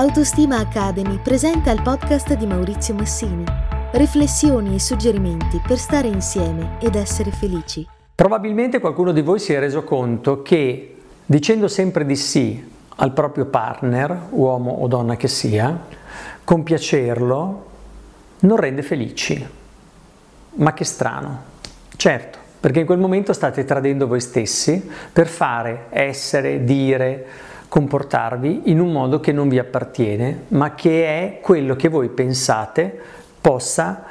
Autostima Academy presenta il podcast di Maurizio Massini. Riflessioni e suggerimenti per stare insieme ed essere felici. Probabilmente qualcuno di voi si è reso conto che dicendo sempre di sì al proprio partner, uomo o donna che sia, compiacerlo non rende felici. Ma che strano. Certo, perché in quel momento state tradendo voi stessi per fare, essere, dire, comportarvi in un modo che non vi appartiene, ma che è quello che voi pensate possa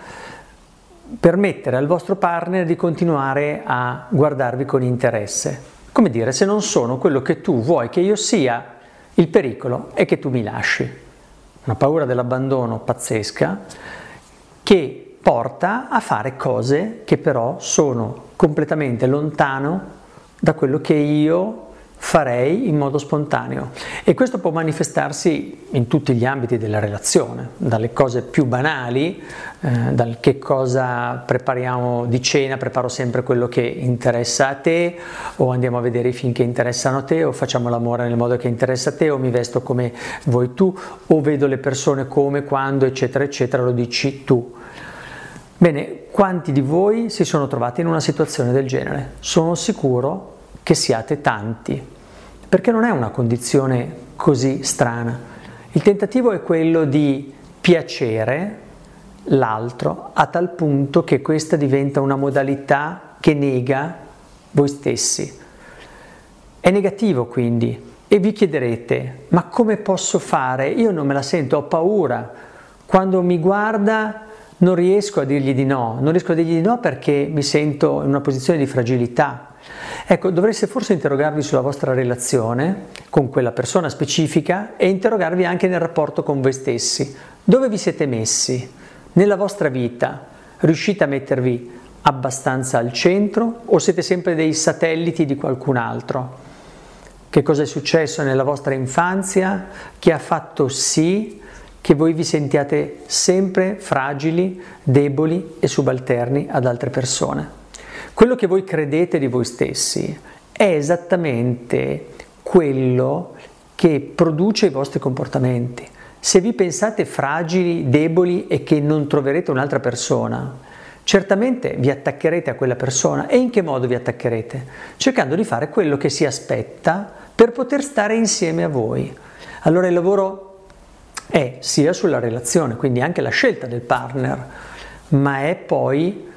permettere al vostro partner di continuare a guardarvi con interesse. Come dire, se non sono quello che tu vuoi che io sia, il pericolo è che tu mi lasci. Una paura dell'abbandono pazzesca che porta a fare cose che però sono completamente lontano da quello che io farei in modo spontaneo e questo può manifestarsi in tutti gli ambiti della relazione, dalle cose più banali, eh, dal che cosa prepariamo di cena, preparo sempre quello che interessa a te o andiamo a vedere i film che interessano a te o facciamo l'amore nel modo che interessa a te o mi vesto come vuoi tu o vedo le persone come, quando, eccetera, eccetera, lo dici tu. Bene, quanti di voi si sono trovati in una situazione del genere? Sono sicuro che siate tanti, perché non è una condizione così strana. Il tentativo è quello di piacere l'altro a tal punto che questa diventa una modalità che nega voi stessi. È negativo quindi e vi chiederete, ma come posso fare? Io non me la sento, ho paura. Quando mi guarda non riesco a dirgli di no, non riesco a dirgli di no perché mi sento in una posizione di fragilità. Ecco, dovreste forse interrogarvi sulla vostra relazione con quella persona specifica e interrogarvi anche nel rapporto con voi stessi. Dove vi siete messi nella vostra vita? Riuscite a mettervi abbastanza al centro o siete sempre dei satelliti di qualcun altro? Che cosa è successo nella vostra infanzia che ha fatto sì che voi vi sentiate sempre fragili, deboli e subalterni ad altre persone. Quello che voi credete di voi stessi è esattamente quello che produce i vostri comportamenti. Se vi pensate fragili, deboli e che non troverete un'altra persona, certamente vi attaccherete a quella persona e in che modo vi attaccherete? Cercando di fare quello che si aspetta per poter stare insieme a voi. Allora il lavoro è sia sulla relazione, quindi anche la scelta del partner, ma è poi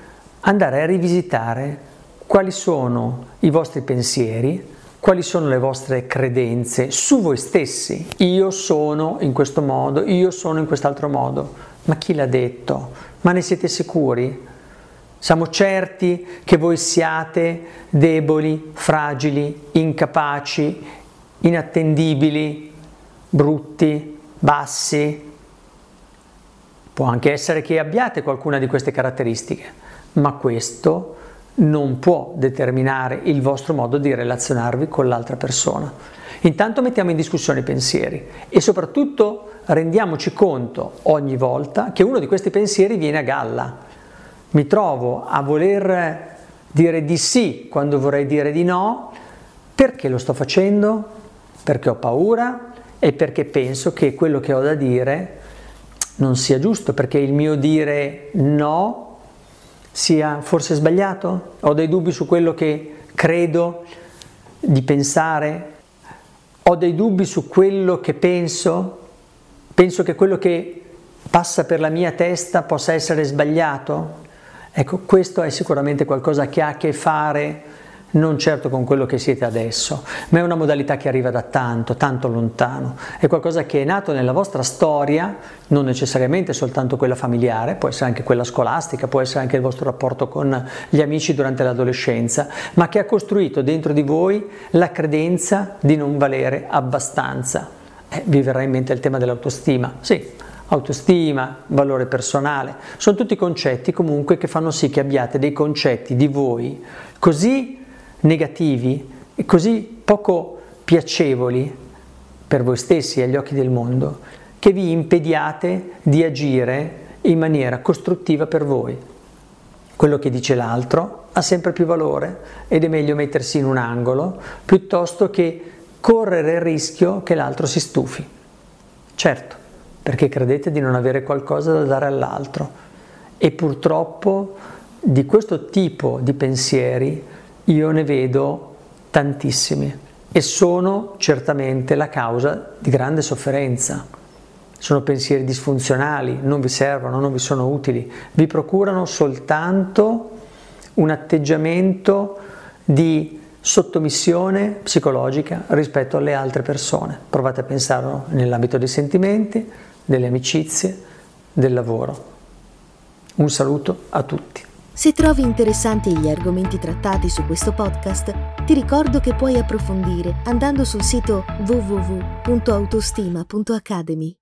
andare a rivisitare quali sono i vostri pensieri, quali sono le vostre credenze su voi stessi. Io sono in questo modo, io sono in quest'altro modo. Ma chi l'ha detto? Ma ne siete sicuri? Siamo certi che voi siate deboli, fragili, incapaci, inattendibili, brutti, bassi. Può anche essere che abbiate qualcuna di queste caratteristiche, ma questo non può determinare il vostro modo di relazionarvi con l'altra persona. Intanto mettiamo in discussione i pensieri e soprattutto rendiamoci conto ogni volta che uno di questi pensieri viene a galla. Mi trovo a voler dire di sì quando vorrei dire di no. Perché lo sto facendo? Perché ho paura? e perché penso che quello che ho da dire non sia giusto, perché il mio dire no sia forse sbagliato? Ho dei dubbi su quello che credo di pensare? Ho dei dubbi su quello che penso? Penso che quello che passa per la mia testa possa essere sbagliato? Ecco, questo è sicuramente qualcosa che ha a che fare non certo con quello che siete adesso, ma è una modalità che arriva da tanto, tanto lontano. È qualcosa che è nato nella vostra storia, non necessariamente soltanto quella familiare, può essere anche quella scolastica, può essere anche il vostro rapporto con gli amici durante l'adolescenza, ma che ha costruito dentro di voi la credenza di non valere abbastanza. Eh, vi verrà in mente il tema dell'autostima. Sì, autostima, valore personale, sono tutti concetti comunque che fanno sì che abbiate dei concetti di voi così negativi e così poco piacevoli per voi stessi agli occhi del mondo che vi impediate di agire in maniera costruttiva per voi. Quello che dice l'altro ha sempre più valore ed è meglio mettersi in un angolo piuttosto che correre il rischio che l'altro si stufi. Certo, perché credete di non avere qualcosa da dare all'altro e purtroppo di questo tipo di pensieri io ne vedo tantissimi e sono certamente la causa di grande sofferenza. Sono pensieri disfunzionali, non vi servono, non vi sono utili, vi procurano soltanto un atteggiamento di sottomissione psicologica rispetto alle altre persone. Provate a pensarlo nell'ambito dei sentimenti, delle amicizie, del lavoro. Un saluto a tutti. Se trovi interessanti gli argomenti trattati su questo podcast, ti ricordo che puoi approfondire andando sul sito www.autostima.academy.